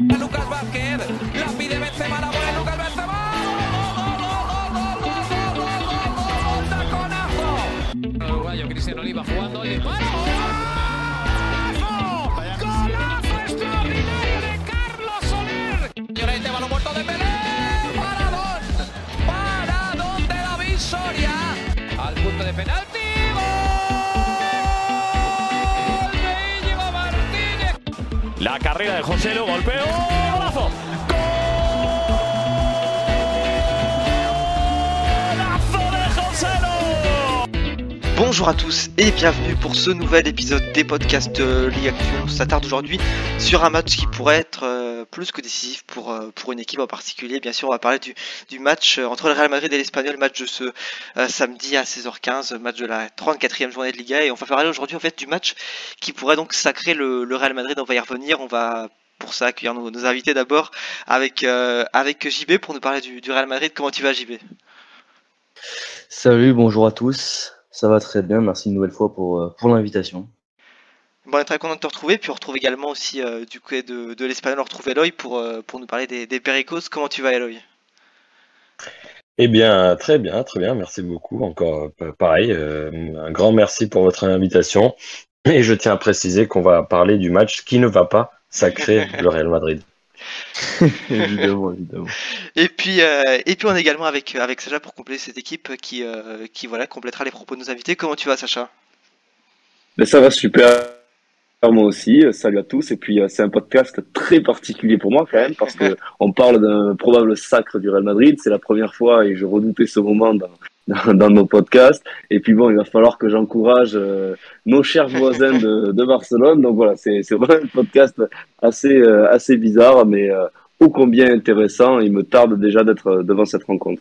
Lucas Vázquez, la pide Benzema, la pone Lucas Benzema. ¡Taconazo! El uruguayo Cristian Oliva jugando el disparo. ¡Golazo! Bonjour à tous et bienvenue pour ce nouvel épisode des podcasts de Ligue Action. On s'attarde aujourd'hui sur un match qui pourrait être euh, plus que décisif pour, euh, pour une équipe en particulier. Bien sûr, on va parler du, du match euh, entre le Real Madrid et l'Espagnol, match de ce euh, samedi à 16h15, match de la 34e journée de Liga. Et on va parler aujourd'hui en fait du match qui pourrait donc sacrer le, Real Madrid. On va y revenir. On va pour ça accueillir nos, invités d'abord avec, avec JB pour nous parler du, du Real Madrid. Comment tu vas JB Salut, bonjour à tous. Ça va très bien, merci une nouvelle fois pour, pour l'invitation. Bon, on est très content de te retrouver, puis on retrouve également aussi euh, du côté de, de l'Espagnol, on retrouve Eloy pour, euh, pour nous parler des, des Pericos. Comment tu vas Eloy? Eh bien, très bien, très bien. Merci beaucoup. Encore euh, pareil, euh, un grand merci pour votre invitation. Et je tiens à préciser qu'on va parler du match qui ne va pas sacrer le Real Madrid. évidemment, évidemment. Et puis, euh, et puis on est également avec, avec Sacha pour compléter cette équipe qui, euh, qui voilà, complétera les propos de nos invités. Comment tu vas Sacha? Ben, ça va super. Moi aussi, Euh, salut à tous. Et puis, euh, c'est un podcast très particulier pour moi quand même, parce que on parle d'un probable sacre du Real Madrid. C'est la première fois et je redoutais ce moment dans, dans, dans nos podcasts. Et puis bon, il va falloir que j'encourage euh, nos chers voisins de, de Barcelone. Donc voilà, c'est c'est vraiment un podcast assez, euh, assez bizarre, mais euh, ô combien intéressant. Il me tarde déjà d'être devant cette rencontre.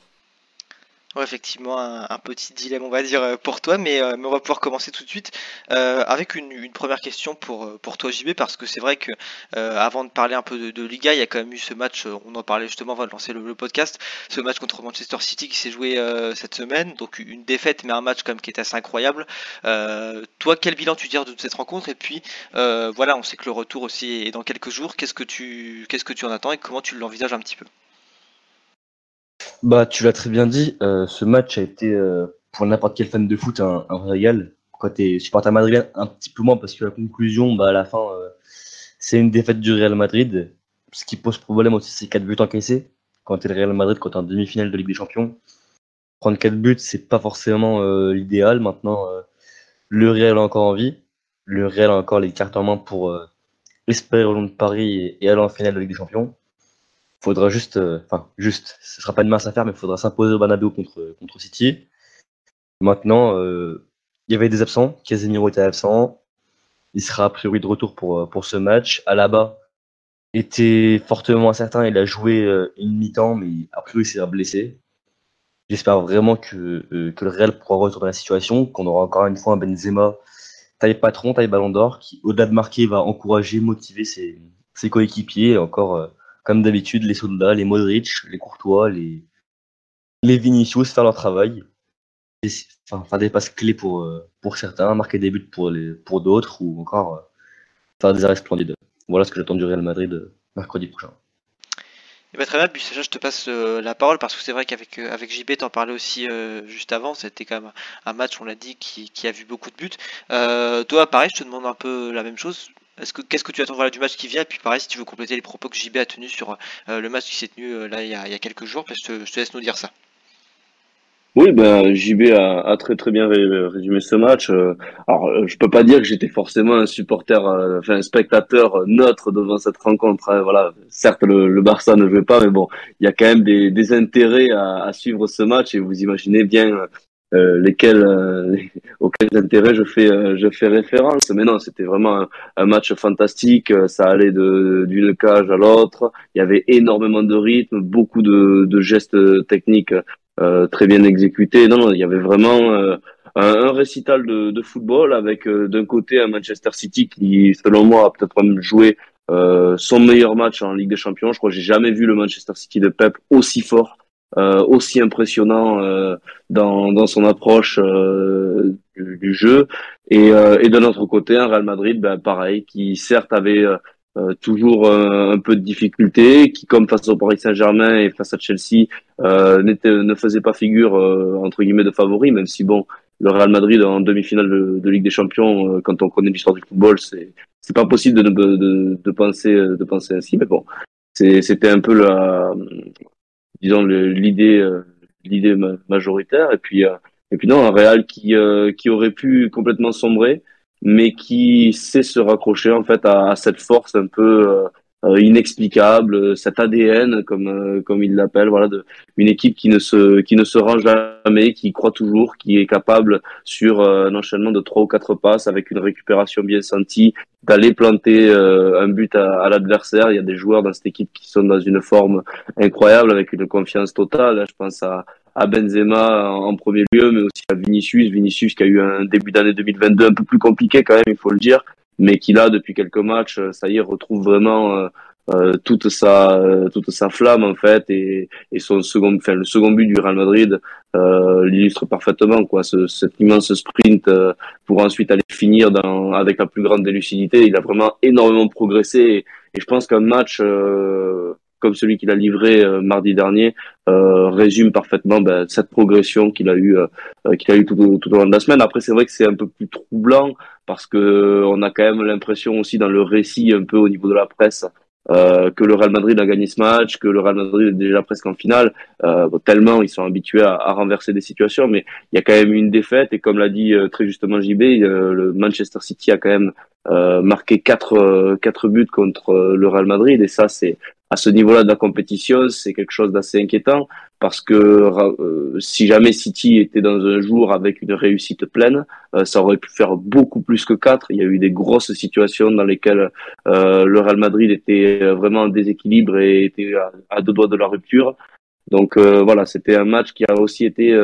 Effectivement, un, petit dilemme, on va dire, euh, pour toi, mais, euh, mais on va pouvoir commencer tout de suite euh, avec une, première question pour, pour toi, JB, parce que c'est vrai que avant de parler un peu de, Liga, il y a quand même eu ce match, on en parlait justement avant de lancer le, podcast, ce match contre Manchester City qui s'est joué cette semaine, donc une défaite, mais un match quand même qui était assez incroyable. Toi, quel bilan tu tires de cette rencontre? Et puis, voilà, on sait que le retour aussi est dans quelques jours. Qu'est-ce que qu'est-ce que tu en attends et comment tu l'envisages un petit peu? Bah, tu l'as très bien dit, euh, ce match a été euh, pour n'importe quel fan de foot un, un régal. Quand tu es supporter madrilène, un petit peu moins parce que la conclusion, bah, à la fin, euh, c'est une défaite du Real Madrid. Ce qui pose problème aussi, c'est 4 buts encaissés. Quand tu es le Real Madrid, quand tu es en demi-finale de Ligue des Champions, prendre 4 buts, c'est pas forcément euh, l'idéal. Maintenant, euh, le Real a encore envie. Le Real a encore les cartes en main pour euh, espérer rejoindre Paris et, et aller en finale de Ligue des Champions. Faudra juste, euh, enfin, juste, ce sera pas une mince affaire, mais il faudra s'imposer au Bernabéu contre, contre City. Maintenant, euh, il y avait des absents. Casemiro était absent. Il sera a priori de retour pour, euh, pour ce match. Alaba était fortement incertain. Il a joué une mi-temps, mais a priori, il s'est blessé. J'espère vraiment que, que le Real pourra retourner la situation, qu'on aura encore une fois un Benzema taille patron, taille ballon d'or, qui, au-delà de marquer, va encourager, motiver ses, ses coéquipiers. Encore, comme d'habitude, les soldats, les Modric, les Courtois, les, les Vinicius faire leur travail. Et Enfin, faire des passes clés pour, euh, pour certains, marquer des buts pour, pour d'autres, ou encore euh, faire des arrêts splendides. Voilà ce que j'attends du Real Madrid euh, mercredi prochain. Eh ben, très bien, puis Sacha, je te passe la parole parce que c'est vrai qu'avec euh, avec JB, t'en parlais aussi juste avant, c'était quand même un match, on l'a dit, qui, qui a vu beaucoup de buts. Toi, pareil, je te demande un peu la même chose. Est-ce que qu'est-ce que tu attends du match qui vient? Et puis pareil, si tu veux compléter les propos que JB a tenus sur euh, le match qui s'est tenu euh, là il y a, quelques jours, je te, laisse nous dire ça. Oui, ben JB a, très très bien ré- résumé ce match. Euh, Alors, je peux pas dire que j'étais forcément un supporter, enfin un spectateur neutre devant cette rencontre. Voilà, certes le, Barça ne jouait pas, mais bon, il y a quand même des, intérêts à suivre ce match et vous imaginez bien euh, lesquels, euh, auxquels intérêts je fais euh, je fais référence. Mais non, c'était vraiment un, match fantastique. Euh, Ça allait de d'une cage à l'autre. Il y avait énormément de rythme, beaucoup de, de gestes techniques euh, très bien exécuté. Non, non, il y avait vraiment un, un récital de, de football avec d'un côté un Manchester City qui, selon moi, a peut-être même joué son meilleur match en Ligue des Champions. Je crois que j'ai jamais vu le Manchester City de Pep aussi fort, aussi impressionnant euh, dans, dans son approche euh, du, du jeu. Et, euh, et de notre côté, un Real Madrid, ben, pareil, qui certes avait euh, euh, toujours un, peu de difficulté, qui comme face au Paris Saint-Germain et face à Chelsea euh, ne faisait pas figure entre guillemets de favori, même si bon, le Real Madrid en demi-finale de, Ligue des Champions, quand on connaît l'histoire du football, c'est c'est pas possible de, de, de, penser de penser ainsi, mais bon, c'était un peu la disons l'idée l'idée majoritaire. Et puis et puis non un Real qui qui aurait pu complètement sombrer mais qui sait se raccrocher en fait à, cette force un peu euh, euh, inexplicable, cet ADN comme euh, comme il l'appelle, voilà, de, une équipe qui ne se qui ne se rend jamais, qui croit toujours, qui est capable sur un enchaînement de trois ou quatre passes avec une récupération bien sentie d'aller planter un but à, à l'adversaire. Il y a des joueurs dans cette équipe qui sont dans une forme incroyable avec une confiance totale. Je pense à à Benzema en premier lieu, mais aussi à Vinicius. Vinicius qui a eu un début d'année 2022 un peu plus compliqué quand même, il faut le dire, mais qui là, depuis quelques matchs, euh, ça y est, retrouve vraiment euh, euh, toute sa toute sa flamme en fait et, et son second enfin le second but du Real Madrid euh, l'illustre parfaitement quoi. Ce, cet immense sprint pour ensuite aller finir dans avec la plus grande lucidité. Il a vraiment énormément progressé et, et je pense qu'un match comme celui qu'il a livré euh, mardi dernier, euh, résume parfaitement ben, cette progression qu'il a eu, euh, qu'il a eu tout, tout, au long de la semaine. Après, c'est vrai que c'est un peu plus troublant parce que on a quand même l'impression aussi dans le récit un peu au niveau de la presse euh, que le Real Madrid a gagné ce match, que le Real Madrid est déjà presque en finale, euh, tellement ils sont habitués à, à, renverser des situations, mais il y a quand même une défaite. Et comme l'a dit très justement JB, le Manchester City a quand même marqué quatre quatre buts contre le Real Madrid. Et ça c'est à ce niveau-là de la compétition, c'est quelque chose d'assez inquiétant parce que euh, si jamais City était dans un jour avec une réussite pleine, euh, ça aurait pu faire beaucoup plus que quatre. Il y a eu des grosses situations dans lesquelles euh, le Real Madrid était vraiment en déséquilibre et était à, deux doigts de la rupture. Donc voilà, c'était un match qui a aussi été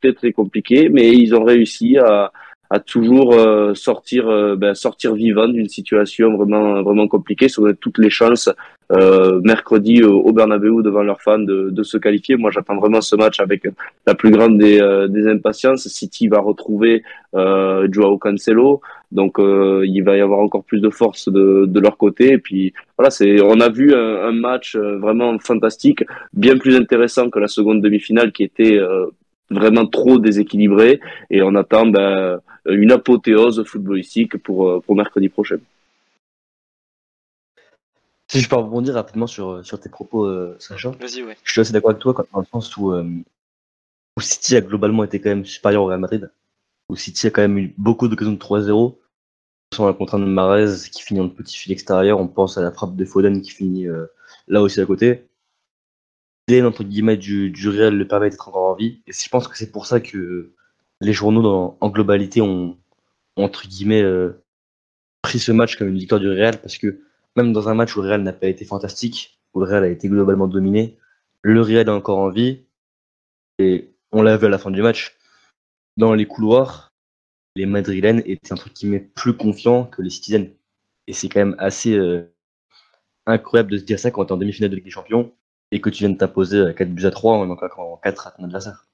très très compliqué, mais ils ont réussi à, à toujours sortir ben, sortir vivant d'une situation vraiment vraiment compliquée. Ça toutes les chances euh, mercredi au, Bernabeu devant leurs fans de, de se qualifier. Moi, j'attends vraiment ce match avec la plus grande des, euh, des impatiences. City va retrouver euh, Joao Cancelo, donc euh, il va y avoir encore plus de force de, de leur côté. Et puis voilà, c'est on a vu un, un, match euh, vraiment fantastique, bien plus intéressant que la seconde demi-finale qui était vraiment trop déséquilibrée. Et on attend ben, une apothéose footballistique pour pour mercredi prochain. Si je peux rebondir rapidement sur, euh, sur tes propos, euh, Sacha. Vas-y, ouais. Je suis assez d'accord avec toi dans le sens où, euh, où City a globalement été quand même supérieur au Real Madrid. Où City a quand même eu beaucoup d'occasions de 3-0. On a contre un de Marez qui finit en petit fil extérieur. On pense à la frappe de Foden qui finit là aussi à côté. L'idée entre guillemets du, du Real le permet d'être encore en vie. Et je pense que c'est pour ça que les journaux dans, en globalité ont, entre guillemets pris ce match comme une victoire du Real parce que même dans un match où le Real n'a pas été fantastique, où le Real a été globalement dominé, le Real a encore envie. Et on l'a vu à la fin du match. Dans les couloirs, les Madrilènes étaient un truc qui met plus confiants que les Citizens. Et c'est quand même assez euh, incroyable de se dire ça quand tu es en demi-finale de Ligue des Champions et que tu viens de t'imposer 4 buts à 3 en en 4 à ton adversaire.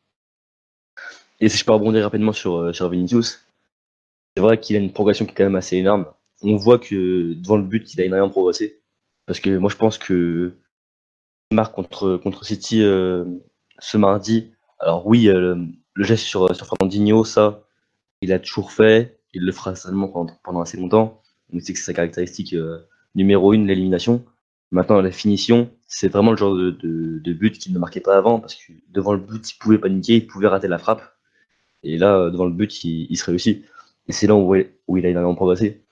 Et si je peux rebondir rapidement sur, euh, sur Vinicius, c'est vrai qu'il a une progression qui est quand même assez énorme on voit que devant le but, il a énormément progressé. Parce que moi, je pense que marque contre, contre City euh, ce mardi, alors oui, euh, le, geste sur, sur Fernandinho, ça, il a toujours fait, il le fera seulement pendant, assez longtemps. On sait que c'est sa caractéristique euh, numéro une, l'élimination. Maintenant, la finition, c'est vraiment le genre de, de, but qu'il ne marquait pas avant, parce que devant le but, il pouvait paniquer, il pouvait rater la frappe. Et là, devant le but, il, se réussit. Et c'est là où, où il a énormément progressé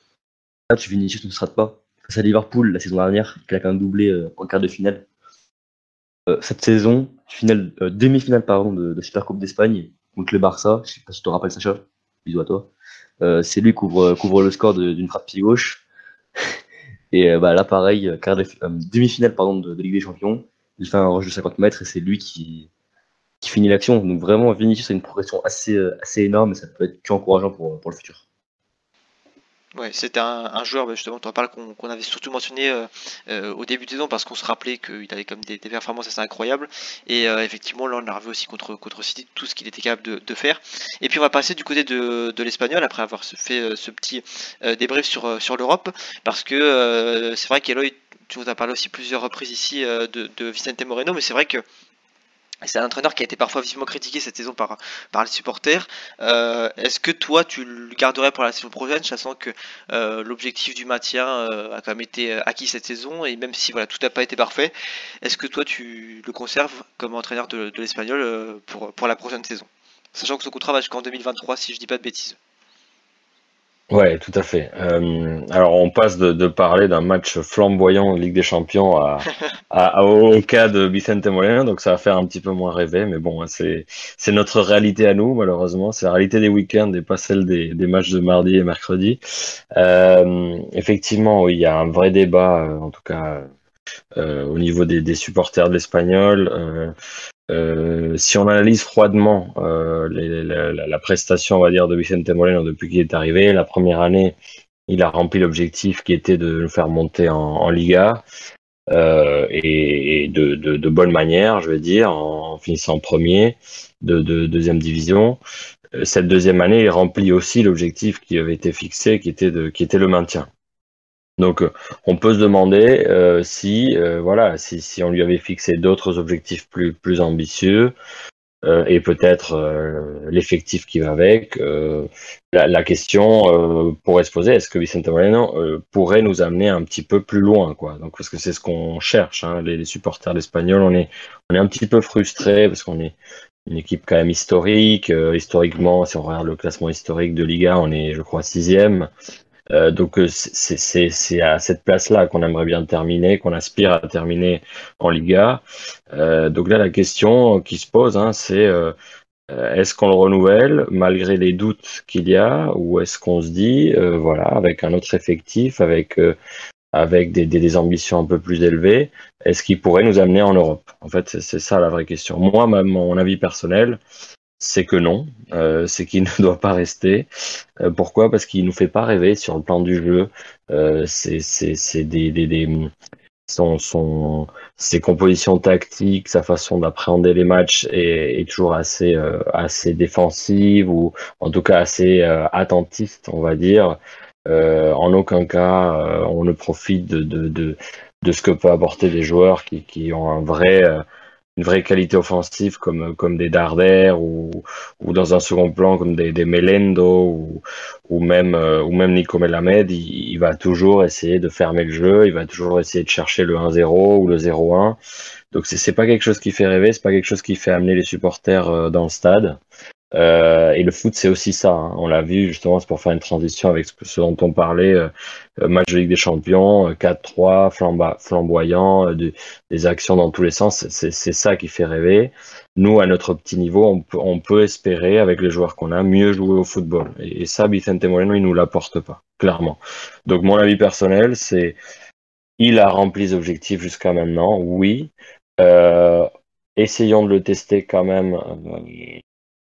match, Vinicius ne se pas. Face à Liverpool, la saison dernière, il a quand même doublé euh, en quart de finale. Euh, cette saison, finale, euh, demi-finale pardon, de, de Super Coupe d'Espagne contre le Barça. Je sais pas si tu te rappelles, Sacha. Bisous à toi. c'est lui qui couvre, couvre le score d'une frappe pied gauche. Et bah, là, pareil, demi-finale pardon, de, Ligue des Champions. Il fait un rush de 50 mètres et c'est lui qui, qui finit l'action. Donc vraiment, Vinicius a une progression assez, assez énorme et ça peut être qu'encourageant pour, pour le futur. Ouais, c'était un, joueur, bah, justement, tu en parles, qu'on avait surtout mentionné euh, euh, au début de saison parce qu'on se rappelait qu'il avait comme des, performances assez incroyables. Et euh, effectivement, là, on a revu aussi contre, contre City tout ce qu'il était capable de, faire. Et puis, on va passer du côté de, l'Espagnol après avoir fait ce petit débrief sur, sur l'Europe parce que c'est vrai qu'Eloy, tu nous as parlé aussi plusieurs reprises ici de, de Vicente Moreno, mais c'est vrai que c'est un entraîneur qui a été parfois vivement critiqué cette saison par, les supporters. Euh, est-ce que toi, tu le garderais pour la saison prochaine, sachant que euh, l'objectif du maintien euh, a quand même été acquis cette saison, et même si voilà, tout n'a pas été parfait, est-ce que toi, tu le conserves comme entraîneur de, l'Espagnol pour, la prochaine saison? Sachant que son contrat va jusqu'en 2023, si je dis pas de bêtises. Ouais, tout à fait. Euh, alors, on passe de, de parler d'un match flamboyant de Ligue des Champions à, à, au cas de Vicente Molina, donc ça va faire un petit peu moins rêver, mais bon, c'est c'est notre réalité à nous, malheureusement. C'est la réalité des week-ends et pas celle des, des matchs de mardi et mercredi. Euh, effectivement, il y a un vrai débat, euh, en tout cas au niveau des, des supporters de l'Espagnol. Euh, euh, si on analyse froidement euh, la, la, prestation, on va dire, de Vicente Moreno depuis qu'il est arrivé, la première année, il a rempli l'objectif qui était de nous faire monter en, en Liga euh, et, et de, de, de, bonne manière, je veux dire, en, finissant premier de, de, deuxième division. Euh, cette deuxième année, il remplit aussi l'objectif qui avait été fixé, qui était, qui était le maintien. Donc, on peut se demander euh, si, euh, voilà, si, on lui avait fixé d'autres objectifs plus, ambitieux euh, et peut-être euh, l'effectif qui va avec. Euh, la, question pourrait se poser est-ce que Vicente Moreno pourrait nous amener un petit peu plus loin, quoi? Donc, parce que c'est ce qu'on cherche. Hein, les, les, supporters espagnols, on est, on est un petit peu frustrés parce qu'on est une équipe quand même historique. historiquement, si on regarde le classement historique de Liga, on est, je crois, sixième. Euh, donc euh, c'est à cette place-là qu'on aimerait bien terminer, qu'on aspire à terminer en Liga. Euh, donc là, la question qui se pose, hein, c'est est-ce qu'on le renouvelle malgré les doutes qu'il y a, ou est-ce qu'on se dit, voilà, avec un autre effectif, avec avec des, des, ambitions un peu plus élevées, est-ce qu'il pourrait nous amener en Europe? En fait, c'est ça la vraie question. Moi, mon avis personnel, c'est que non, euh, c'est qu'il ne doit pas rester. Euh, pourquoi? Parce qu'il nous fait pas rêver sur le plan du jeu. Euh, c'est des, des, des son, son, ses compositions tactiques, sa façon d'appréhender les matchs est, est toujours assez euh, assez défensive ou en tout cas assez euh, attentiste, on va dire. Euh, en aucun cas on ne profite de, de, de, de ce que peut apporter des joueurs qui, qui ont un vrai une vraie qualité offensive comme comme des Darder ou ou dans un second plan comme des, Melendo ou ou même euh, ou même Nico Melamed il, va toujours essayer de fermer le jeu il va toujours essayer de chercher le 1-0 ou le 0-1 donc c'est c'est pas quelque chose qui fait rêver c'est pas quelque chose qui fait amener les supporters euh, dans le stade euh, et le foot, c'est aussi ça. Hein. On l'a vu justement, c'est pour faire une transition avec ce dont on parlait. Euh, euh match de Ligue des Champions, 4-3, euh, flamboyant, de, des actions dans tous les sens. C'est ça qui fait rêver. Nous, à notre petit niveau, on peut, on peut espérer, avec les joueurs qu'on a, mieux jouer au football. Et, ça, Vicente Moreno, il nous l'apporte pas, clairement. Donc, mon avis personnel, c'est il a rempli les objectifs jusqu'à maintenant, oui. essayons de le tester quand même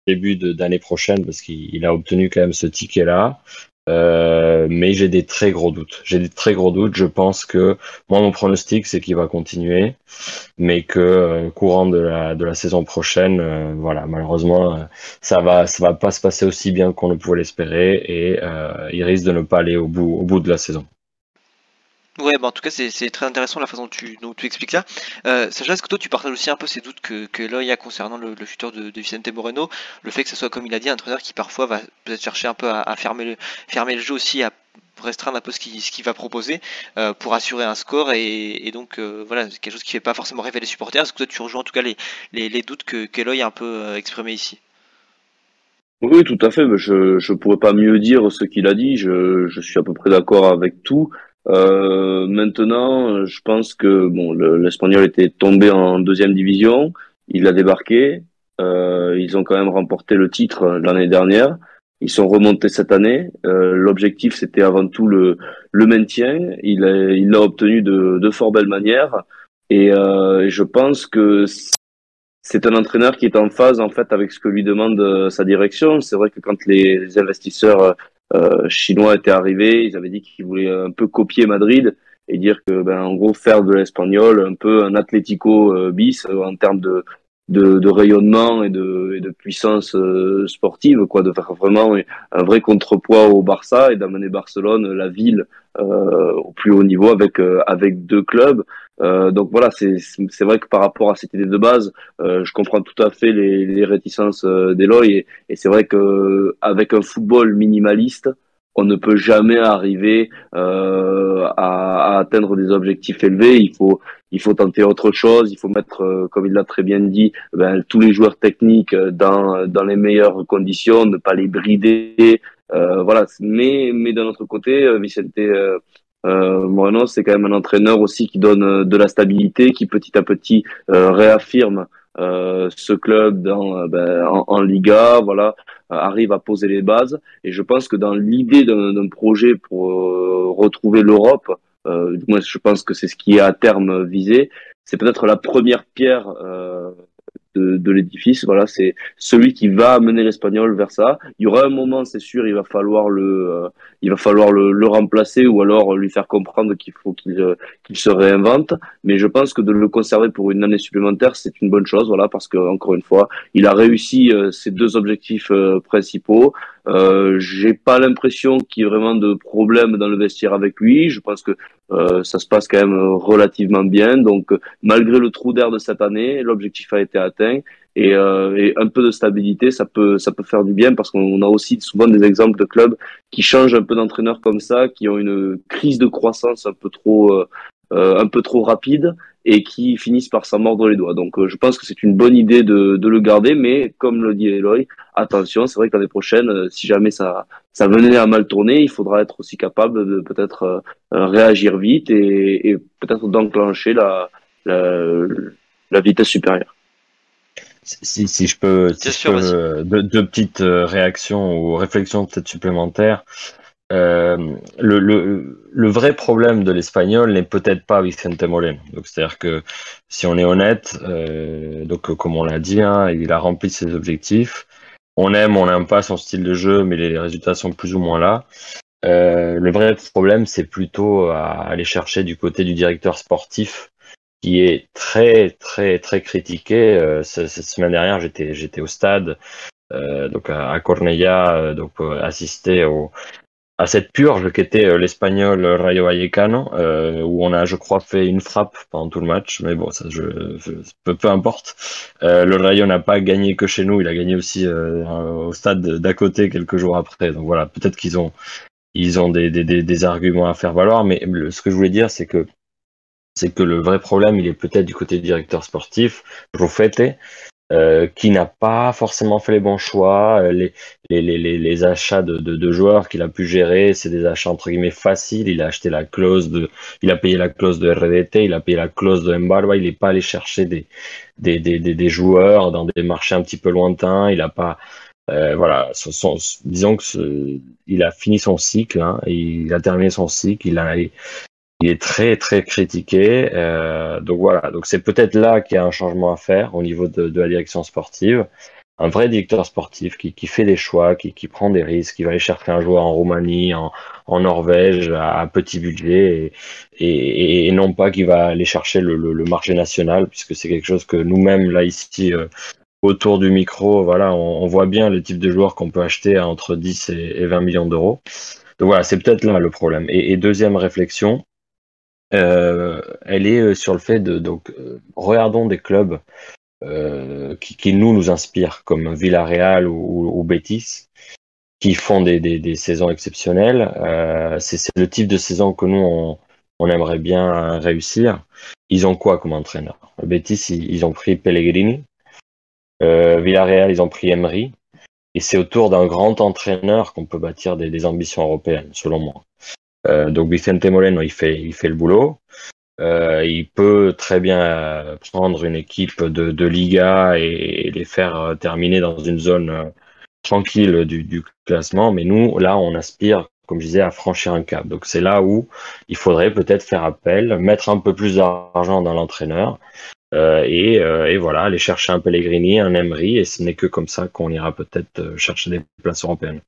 début d'année prochaine parce qu'il a obtenu quand même ce ticket-là. Euh, mais j'ai des très gros doutes. J'ai des très gros doutes. Je pense que moi mon pronostic c'est qu'il va continuer, mais que euh, courant de la saison prochaine, euh, voilà malheureusement euh, ça va ça va pas se passer aussi bien qu'on ne pouvait l'espérer et euh, il risque de ne pas aller au bout au bout de la saison. Ouais, bah en tout cas, c'est très intéressant la façon dont tu, dont tu expliques ça. Euh, Sacha, est-ce que toi, tu partages aussi un peu ces doutes que, que a concernant le, futur de, Vicente Moreno? Le fait que ce soit, comme il a dit, un entraîneur qui parfois va peut-être chercher un peu à, fermer, le, jeu aussi, à restreindre un peu ce qu'il va proposer euh, pour assurer un score et, donc euh, voilà c'est quelque chose qui fait pas forcément rêver les supporters est-ce que toi tu rejoins en tout cas les, doutes que qu'Eloy a un peu euh, exprimé ici? Oui, tout à fait. Je je pourrais pas mieux dire ce qu'il a dit. Je suis à peu près d'accord avec tout. Euh, maintenant, je pense que bon, l'Espagnol était tombé en deuxième division, il a débarqué, euh, ils ont quand même remporté le titre l'année dernière, ils sont remontés cette année. Euh, L'objectif c'était avant tout le, le maintien, il l'a il obtenu de, de fort belle manière, et euh, je pense que c'est un entraîneur qui est en phase en fait avec ce que lui demande euh, sa direction. C'est vrai que quand les investisseurs chinois étaient arrivés, ils avaient dit qu'ils voulaient un peu copier Madrid et dire que ben en gros faire de l'espagnol un peu un Atlético bis en termes de de, de, rayonnement et de, et de puissance euh, sportive, quoi, de faire vraiment un vrai contrepoids au Barça et d'amener Barcelone, la ville, euh, au plus haut niveau avec euh, avec deux clubs. Euh, donc voilà, c'est c'est vrai que par rapport à cette idée de base, je comprends tout à fait les, les réticences d'Eloy et, et c'est vrai que avec un football minimaliste, on ne peut jamais arriver euh, à, à, atteindre des objectifs élevés. Il faut, il faut tenter autre chose. Il faut mettre, euh, comme il l'a très bien dit, ben, tous les joueurs techniques dans, dans les meilleures conditions, ne pas les brider. Euh, voilà. Mais, mais d'un autre côté, euh, Vicente euh, Moreno, c'est quand même un entraîneur aussi qui donne de la stabilité, qui petit à petit réaffirme euh, ce club dans, ben, en, Liga, voilà, arrive à poser les bases. Et je pense que dans l'idée d'un projet pour euh, retrouver l'Europe, euh, moi je pense que c'est ce qui est à terme visé. C'est peut-être la première pierre euh, de, l'édifice. Voilà, c'est celui qui va amener l'espagnol vers ça. Il y aura un moment, c'est sûr, il va falloir le, euh, il va falloir le, le, remplacer ou alors lui faire comprendre qu'il faut qu'il euh, qu'il se réinvente. Mais je pense que de le conserver pour une année supplémentaire, c'est une bonne chose. Voilà, parce que encore une fois, il a réussi euh, ses deux objectifs principaux. Euh, j'ai pas l'impression qu'il y ait vraiment de problème dans le vestiaire avec lui. Je pense que euh, ça se passe quand même relativement bien. Donc, malgré le trou d'air de cette année, l'objectif a été atteint. Et, euh, et, un peu de stabilité, ça peut, ça peut faire du bien parce qu'on a aussi souvent des exemples de clubs qui changent un peu d'entraîneur comme ça, qui ont une crise de croissance un peu trop, euh, euh un peu trop rapide et qui finissent par s'en mordre les doigts. Donc euh, je pense que c'est une bonne idée de, de, le garder, mais comme le dit Eloy, attention, c'est vrai que l'année prochaine, euh, si jamais ça, ça venait à mal tourner, il faudra être aussi capable de peut-être euh, réagir vite et, et peut-être d'enclencher la, la, la, vitesse supérieure. Si, si je peux, si je peux deux, deux, petites réactions ou réflexions peut-être supplémentaires. Euh, le, vrai problème de l'espagnol n'est peut-être pas Vicente Moreno. Donc c'est-à-dire que si on est honnête, euh, donc comme on l'a dit, hein, il a rempli ses objectifs. On aime, on n'aime pas son style de jeu, mais les résultats sont plus ou moins là. Euh, le vrai problème, c'est plutôt à aller chercher du côté du directeur sportif, qui est très très très critiqué. Cette semaine dernière, j'étais j'étais au stade, donc à, Cornella, euh, donc assister au à cette purge qu'était euh, l'espagnol Rayo Vallecano, euh, où on a, je crois, fait une frappe pendant tout le match, mais bon, ça, je, peu, peu importe. Euh, le Rayo n'a pas gagné que chez nous, il a gagné aussi euh, au stade d'à côté quelques jours après. Donc voilà, peut-être qu'ils ont, ils ont des, des, des, arguments à faire valoir, mais ce que je voulais dire, c'est que c'est que le vrai problème, il est peut-être du côté du directeur sportif, Rufete, euh, qui n'a pas forcément fait les bons choix. Euh, les, les, les, les achats de, de, de joueurs qu'il a pu gérer, c'est des achats entre guillemets faciles. Il a acheté la clause de, il a payé la clause de RDT, il a payé la clause de Mbarwa. Il n'est pas allé chercher des, des, des, des, joueurs dans des marchés un petit peu lointains. Il a pas, euh, voilà, son, disons que ce, il a fini son cycle, hein, il a terminé son cycle, il a, il est très très critiqué. Euh, donc voilà, donc c'est peut-être là qu'il y a un changement à faire au niveau de, de la direction sportive. Un vrai directeur sportif qui, qui fait des choix, qui, qui, prend des risques, qui va aller chercher un joueur en Roumanie, en, en Norvège, à, petit budget, et, et, et, non pas qui va aller chercher le, le, le marché national, puisque c'est quelque chose que nous-mêmes, là, ici, euh, autour du micro, voilà, on, on, voit bien le type de joueurs qu'on peut acheter à entre 10 et, et 20 millions d'euros. Donc voilà, c'est peut-être là le problème. Et, et deuxième réflexion, elle est euh, sur le fait de donc euh, regardons des clubs euh, qui, nous nous inspirent comme Villarreal ou, ou Betis qui font des, des, saisons exceptionnelles. Euh, c'est le type de saison que nous on, on, aimerait bien réussir. Ils ont quoi comme entraîneur? Betis ils, ils, ont pris Pellegrini. Euh, Villarreal ils ont pris Emery. Et c'est autour d'un grand entraîneur qu'on peut bâtir des ambitions européennes, selon moi. Euh, donc Vicente Moreno, il fait, il fait le boulot. Euh, il peut très bien prendre une équipe de, Liga et, les faire euh, terminer dans une zone tranquille du, classement. Mais nous, là, on aspire, comme je disais, à franchir un cap. Donc c'est là où il faudrait peut-être faire appel, mettre un peu plus d'argent dans l'entraîneur. Et, et, voilà, aller chercher un Pellegrini, un Emery, et ce n'est que comme ça qu'on ira peut-être chercher des places européennes.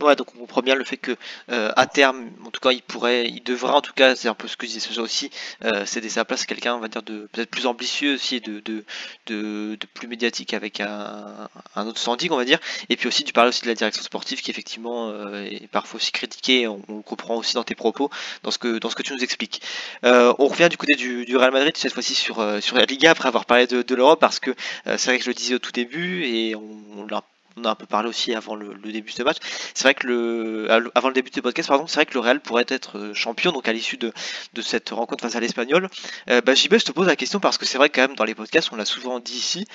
Ouais, donc on comprend bien le fait que euh, à terme, en tout cas, il pourrait, il devrait, en tout cas, c'est un peu ce que disait ce aussi, euh, céder sa place à quelqu'un, on va dire, de peut-être plus ambitieux aussi, de, de, plus médiatique avec un, autre standing, on va dire. Et puis aussi, tu parlais aussi de la direction sportive qui effectivement euh, est parfois aussi critiquée. On, comprend aussi dans tes propos, dans ce que tu nous expliques. Euh, on revient du côté du, Real Madrid cette fois-ci sur la Liga après avoir parlé de, l'Europe parce que c'est vrai que je le disais au tout début et on l'a on a un peu parlé aussi avant le, début de ce match. C'est vrai que le avant le début de podcast, pardon, c'est vrai que le Real pourrait être euh, champion donc à l'issue de, de cette rencontre face à l'Espagnol. Euh, bah, je te pose la question parce que c'est vrai quand même dans les podcasts, on l'a souvent dit ici,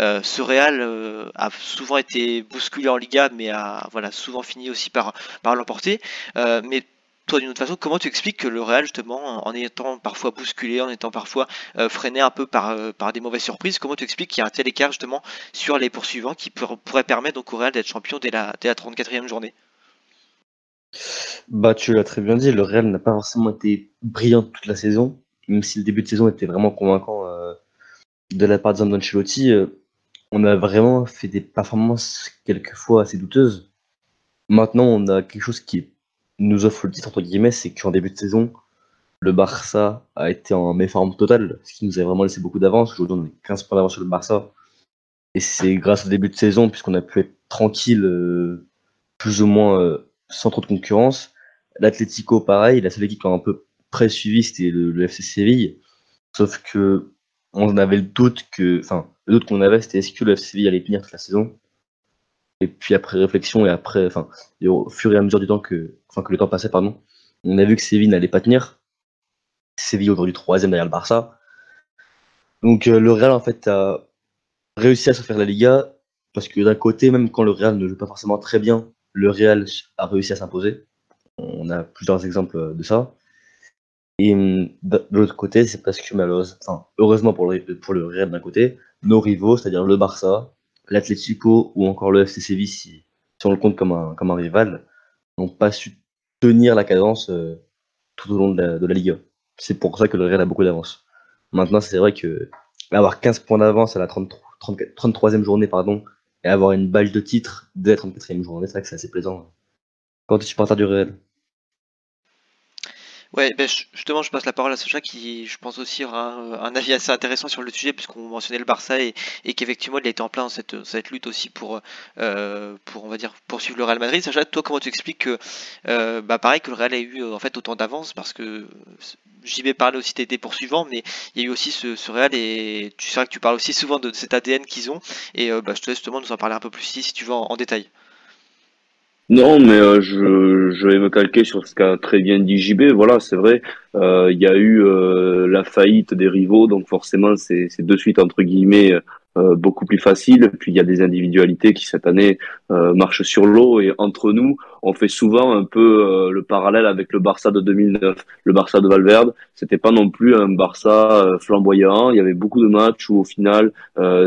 euh, ce Real euh, a souvent été bousculé en Liga, mais a voilà souvent fini aussi par par l'emporter. Euh, mais toi d'une autre façon, comment tu expliques que le Real, justement, en étant parfois bousculé, en étant parfois euh, freiné un peu par, euh, par des mauvaises surprises, comment tu expliques qu'il y a un tel écart justement sur les poursuivants qui pour, pourrait permettre au Real d'être champion dès la, dès la 34e journée? Bah tu l'as très bien dit, le Real n'a pas forcément été brillant toute la saison, même si le début de saison était vraiment convaincant euh, de la part de Zandon Ancelotti. Euh, on a vraiment fait des performances quelquefois assez douteuses. Maintenant, on a quelque chose qui est nous offre le titre entre guillemets, c'est qu'en début de saison, le Barça a été en méforme totale, ce qui nous a vraiment laissé beaucoup d'avance. Aujourd'hui, on est 15 points d'avance sur le Barça. Et c'est grâce au début de saison, puisqu'on a pu être tranquille, euh, plus ou moins euh, sans trop de concurrence. L'Atlético, pareil, la seule équipe qui a un peu près suivi, c'était le, le, FC Séville. Sauf que on avait le doute que, enfin, le doute qu'on avait, c'était est-ce que le FC Séville allait tenir toute la saison? Et puis après réflexion et après, enfin, au fur et à mesure du temps que, enfin, que le temps passait, pardon, on a vu que Séville n'allait pas tenir. Séville aujourd'hui troisième derrière le Barça. Donc euh, le Real en fait a réussi à se faire la Liga parce que d'un côté, même quand le Real ne joue pas forcément très bien, le Real a réussi à s'imposer. On a plusieurs exemples de ça. Et de l'autre côté, c'est parce que malheureusement, heureusement pour le, pour le Real d'un côté, nos rivaux, c'est-à-dire le Barça, l'Atlético ou encore le FC Séville, si, on le compte comme un, comme un rival, n'ont pas su tenir la cadence euh, tout au long de la, de la Liga. C'est pour ça que le Real a beaucoup d'avance. Maintenant, c'est vrai que avoir 15 points d'avance à la 33, 34, 33e journée, pardon, et avoir une balle de titre dès la 34e journée, c'est vrai que c'est assez plaisant. Quand tu es supporter du Real? Ouais, ben justement, je passe la parole à Sacha qui, je pense aussi, aura un, avis assez intéressant sur le sujet, puisqu'on mentionnait le Barça et, qu'effectivement, il a été en plein dans cette, cette lutte aussi pour, euh, pour, on va dire, poursuivre le Real Madrid. Sacha, toi, comment tu expliques que, euh, bah, pareil, que le Real a eu en fait autant d'avance, parce que j'y vais parler aussi des, poursuivants, mais il y a eu aussi ce, ce Real et tu sais que tu parles aussi souvent de, cet ADN qu'ils ont, et euh, bah, je te laisse justement nous en parler un peu plus si tu veux, en détail. Non, mais euh, je, je vais me calquer sur ce qu'a très bien dit JB. Voilà, c'est vrai, euh, il y a eu euh, la faillite des rivaux, donc forcément c'est de suite entre guillemets beaucoup plus facile. Puis il y a des individualités qui cette année euh, marchent sur l'eau et entre nous, on fait souvent un peu euh, le parallèle avec le Barça de 2009. Le Barça de Valverde, c'était pas non plus un Barça flamboyant. Il y avait beaucoup de matchs où au final,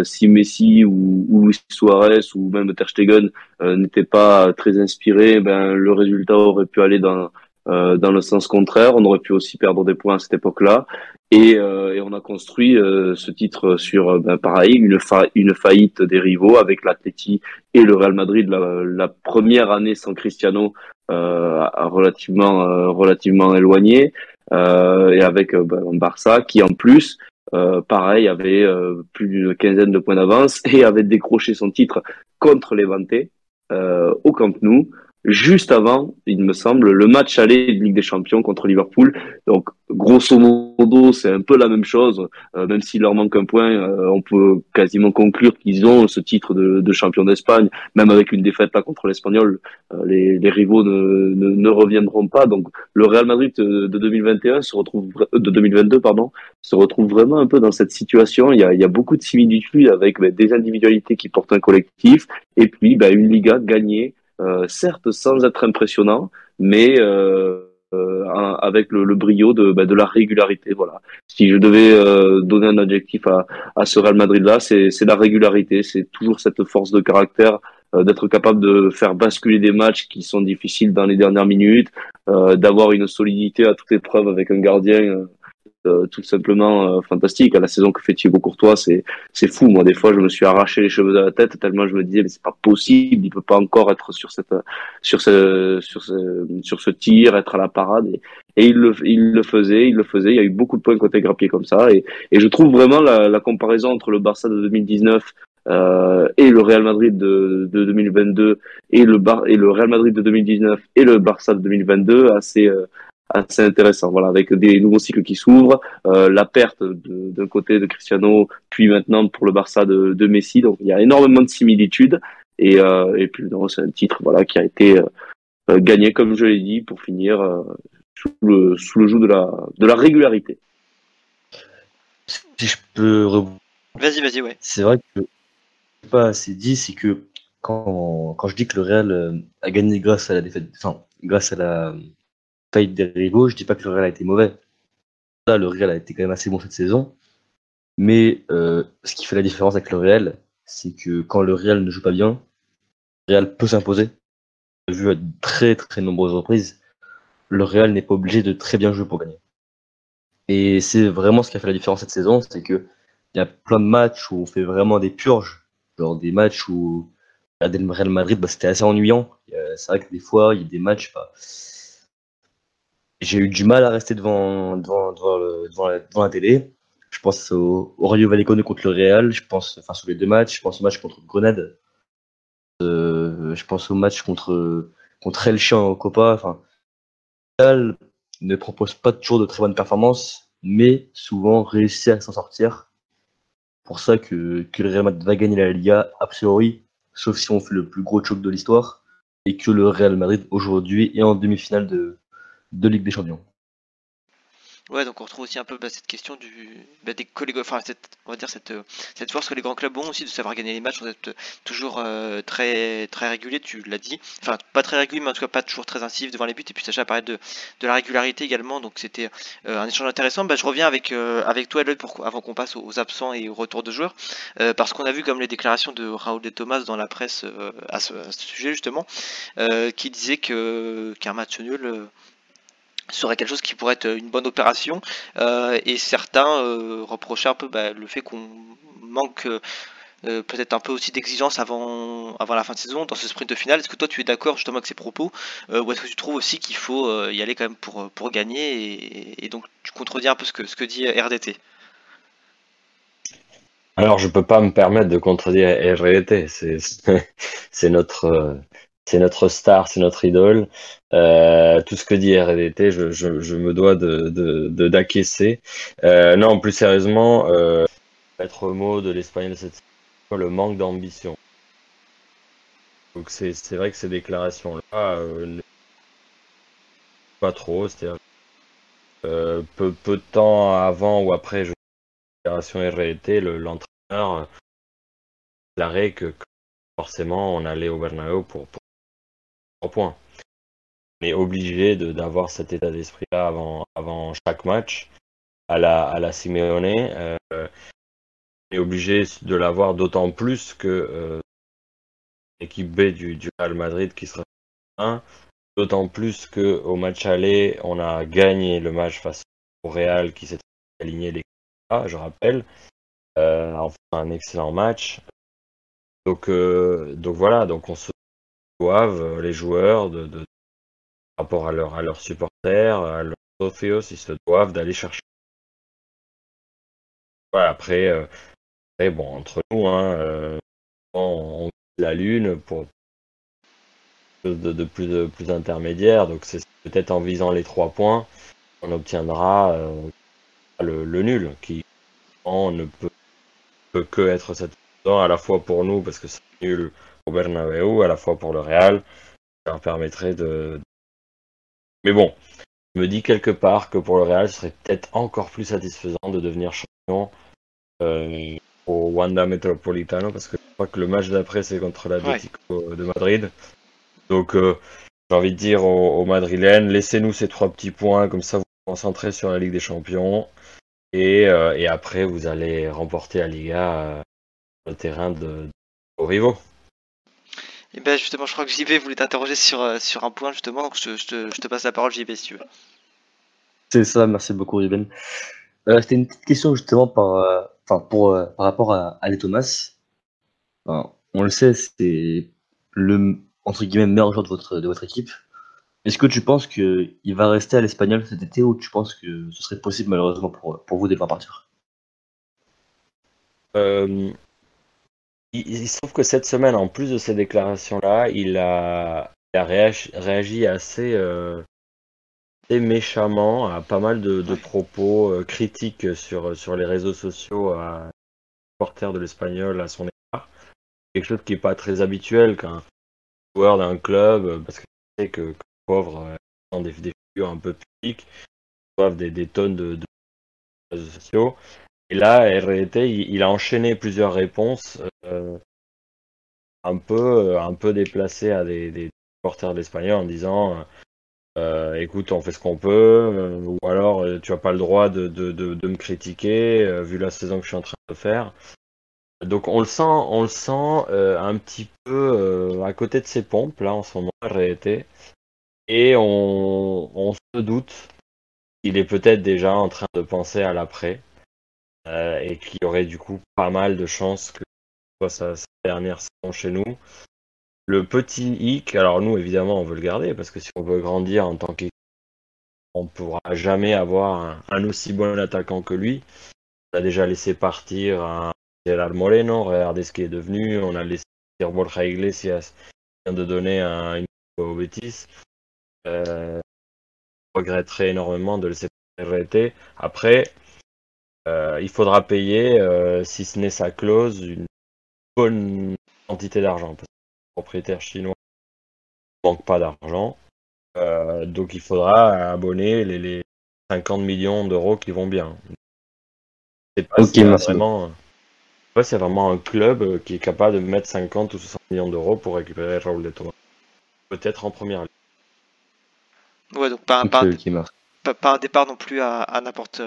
si Messi ou, ou Luis Suarez ou même Ter Stegen n'étaient pas très inspirés, ben le résultat aurait pu aller dans euh, dans le sens contraire. On aurait pu aussi perdre des points à cette époque-là. Et, euh, et, on a construit euh, ce titre sur, euh, ben, pareil, une, fa une faillite des rivaux avec l'Atleti et le Real Madrid, la, la première année sans Cristiano, euh, relativement, relativement éloignée, et avec ben, Barça qui en plus, pareil, avait plus d'une quinzaine de points d'avance et avait décroché son titre contre les au Camp Nou juste avant, il me semble, le match aller de Ligue des Champions contre Liverpool. Donc, grosso modo, c'est un peu la même chose. Euh, même s'il leur manque un point, euh, on peut quasiment conclure qu'ils ont ce titre de, de champion d'Espagne. Même avec une défaite là contre l'Espagnol, euh, les, les, rivaux ne, ne, ne, reviendront pas. Donc, le Real Madrid de 2021 se retrouve de 2022 pardon se retrouve vraiment un peu dans cette situation. Il y a, il y a beaucoup de similitudes avec ben, des individualités qui portent un collectif et puis ben, une Liga gagnée euh, certes sans être impressionnant, mais euh, euh, avec le, le, brio de, bah, de la régularité. Voilà. Si je devais euh, donner un adjectif à, à ce Real Madrid là, c'est la régularité. C'est toujours cette force de caractère euh, d'être capable de faire basculer des matchs qui sont difficiles dans les dernières minutes, euh, d'avoir une solidité à toute épreuve avec un gardien euh, tout simplement euh, fantastique. À la saison que fait Thibaut Courtois, c'est c'est fou. Moi, des fois, je me suis arraché les cheveux de la tête tellement je me disais mais c'est pas possible, il peut pas encore être sur cette sur ce sur ce sur ce tir, être à la parade. Et, et il le il le faisait, il le faisait. Il y a eu beaucoup de points côté Grappier comme ça. Et et je trouve vraiment la, la comparaison entre le Barça de 2019 euh, et le Real Madrid de, de 2022 et le Bar et le Real Madrid de 2019 et le Barça de 2022 assez euh, assez intéressant. Voilà, avec des nouveaux cycles qui s'ouvrent, euh, la perte d'un côté de Cristiano, puis maintenant pour le Barça de, de Messi. Donc il y a énormément de similitudes et euh, et puis c'est un titre voilà qui a été euh, gagné comme je l'ai dit pour finir sous le sous le joug de la de la régularité. Si je peux Vas-y, vas-y, ouais. C'est vrai que pas assez dit, c'est que quand, quand je dis que le Real a gagné grâce à la défaite, enfin, grâce à la faillite des rivaux, je dis pas que le Real a été mauvais. Là, le Real a été quand même assez bon cette saison. Mais euh, ce qui fait la différence avec le Real, c'est que quand le Real ne joue pas bien, le Real peut s'imposer. Vu à de très très nombreuses reprises, le Real n'est pas obligé de très bien jouer pour gagner. Et c'est vraiment ce qui a fait la différence cette saison, c'est que il y a plein de matchs où on fait vraiment des purges Genre des matchs où le Real Madrid, bah, c'était assez ennuyant. C'est vrai que des fois, il y a des matchs. Bah, j'ai eu du mal à rester devant, devant, devant, la, télé. Je pense au, au Rayo Vallecano contre le Real. Je pense, enfin, sur les deux matchs. Je pense au match contre Grenade. Euh, je pense au match contre, contre Elche au Copa. Enfin, Real ne propose pas toujours de très bonnes performances, mais souvent réussit à s'en sortir pour ça que, que le Real Madrid va gagner la Liga a priori, sauf si on fait le plus gros choc de l'histoire, et que le Real Madrid aujourd'hui est en demi-finale de, de Ligue des Champions. Ouais, donc on retrouve aussi un peu bah, cette question du, bah, des collègues, enfin, cette, on va dire cette, cette force que les grands clubs ont aussi de savoir gagner les matchs, sans être toujours euh, très, très régulier, tu l'as dit. Enfin, pas très régulier, mais en tout cas pas toujours très incisif devant les buts. Et puis Sacha parlait de, de la régularité également, donc c'était euh, un échange intéressant. Bah, je reviens avec, euh, avec toi, pour, avant qu'on passe aux, absents et au retour de joueurs, parce qu'on a vu comme les déclarations de Raoul de Thomas dans la presse à ce, sujet justement, qui disait qu'un match nul serait quelque chose qui pourrait être une bonne opération. Euh, et certains euh, reprochaient un peu bah, le fait qu'on manque euh, peut-être un peu aussi d'exigence avant, avant la fin de saison dans ce sprint de finale. Est-ce que toi tu es d'accord justement avec ces propos ou est-ce que tu trouves aussi qu'il faut y aller quand même pour, pour gagner et, donc tu contredis un peu ce que, ce que dit RDT alors, je peux pas me permettre de contredire RDT. C'est notre, c'est notre star, c'est notre idole. Euh, tout ce que dit RDT, je, me dois de, d'acquiescer. Euh, non, plus sérieusement, euh, mot de l'espagnol, le manque d'ambition. Donc c'est, vrai que ces déclarations-là, euh, pas trop, c'est-à-dire peu, peu de temps avant ou après je déclaration RDT, le, l'entraîneur déclarait que, que, forcément on allait au Bernabéu pour points. On est obligé d'avoir cet état d'esprit-là avant, avant chaque match à la, à la Simeone. Euh, on est obligé de l'avoir d'autant plus que euh, l'équipe B du, du Real Madrid qui sera 1, d'autant plus que au match aller, on a gagné le match face au Real qui s'est aligné l'équipe A, je rappelle. Euh, enfin, un excellent match. Donc, euh, donc voilà, donc on se doivent, euh, les joueurs, de, par rapport à, leur, à leurs supporters, à leurs socios, ils se doivent d'aller chercher. Après, euh, bon, entre nous, hein, euh, on, on la lune pour de, de, plus, de plus intermédiaire, donc c'est peut-être en visant les trois points, on obtiendra euh, le, nul, qui on ne peut que être satisfaisant à la fois pour nous, parce que c'est nul au Bernabeu, à la fois pour le Real. Ça leur permettrait de. Mais bon, je me dis quelque part que pour le Real, ce serait peut-être encore plus satisfaisant de devenir champion euh, au Wanda Metropolitano, parce que je crois que le match d'après, c'est contre l'Atlético ouais. de Madrid. Donc, euh, j'ai envie de dire aux, aux Madrilènes, laissez-nous ces trois petits points, comme ça vous vous concentrez sur la Ligue des Champions. Et, euh, et après, vous allez remporter la Liga le terrain de, de vos rivaux. Et ben justement, je crois que JB voulait t'interroger sur, euh, sur un point justement, donc je, je, te, je, te, passe la parole JB si tu veux. C'est ça, merci beaucoup Ruben. Euh, C'était une petite question justement par, euh, enfin, pour, euh, par rapport à Ale Thomas. Enfin, on le sait, c'est le entre guillemets meilleur joueur de votre, de votre équipe. Est-ce que tu penses qu'il va rester à l'Espagnol cet été ou tu penses que ce serait possible malheureusement pour, pour vous de le voir partir? Euh, il, il se trouve que cette semaine, en plus de ces déclarations-là, il a, il a réagi, réagi assez, euh, assez méchamment à pas mal de, propos euh, critiques sur, sur les réseaux sociaux à supporters de l'Espagnol à son égard. Quelque chose qui n'est pas très habituel qu'un joueur d'un club, euh, parce que tu sais que, que pauvres, euh, sont des, des figures un peu publiques, reçoivent des, des tonnes de, de réseaux sociaux. Et là, RT, il, il a enchaîné plusieurs réponses euh, un peu, un peu déplacées à des, des supporters de l'Espagnol en disant euh, écoute, on fait ce qu'on peut, euh, ou alors euh, tu as pas le droit de, me critiquer euh, vu la saison que je suis en train de faire. Donc on le sent, on le sent euh, un petit peu euh, à côté de ses pompes là en ce moment, RT, et on, on se doute qu'il est peut-être déjà en train de penser à l'après euh, et qu'il y aurait du coup pas mal de chances que ce soit sa, dernière saison chez nous. Le petit hic, alors nous évidemment on veut le garder parce que si on veut grandir en tant qu'équipe, on ne pourra jamais avoir un, aussi bon attaquant que lui. On a déjà laissé partir un Gerard Moreno, regardez ce qu'il est devenu. On a laissé partir Borja Iglesias, qui vient de donner un, une au Betis. Euh, je regretterais énormément de laisser arrêter. Après, euh, il faudra payer, euh, si ce n'est sa clause, une bonne quantité d'argent. Parce que le propriétaire chinois ne manque pas d'argent. Euh, donc il faudra abonner les, les 50 millions d'euros qui vont bien. C'est pas Ok, s'il y a merci vraiment, ouais, c'est vraiment un club euh, qui est capable de mettre 50 ou 60 millions d'euros pour récupérer Raoul de Thomas. Peut-être en première ligue. Ouais, donc pas, pas, merci. Pas, pas un départ non plus à, à n'importe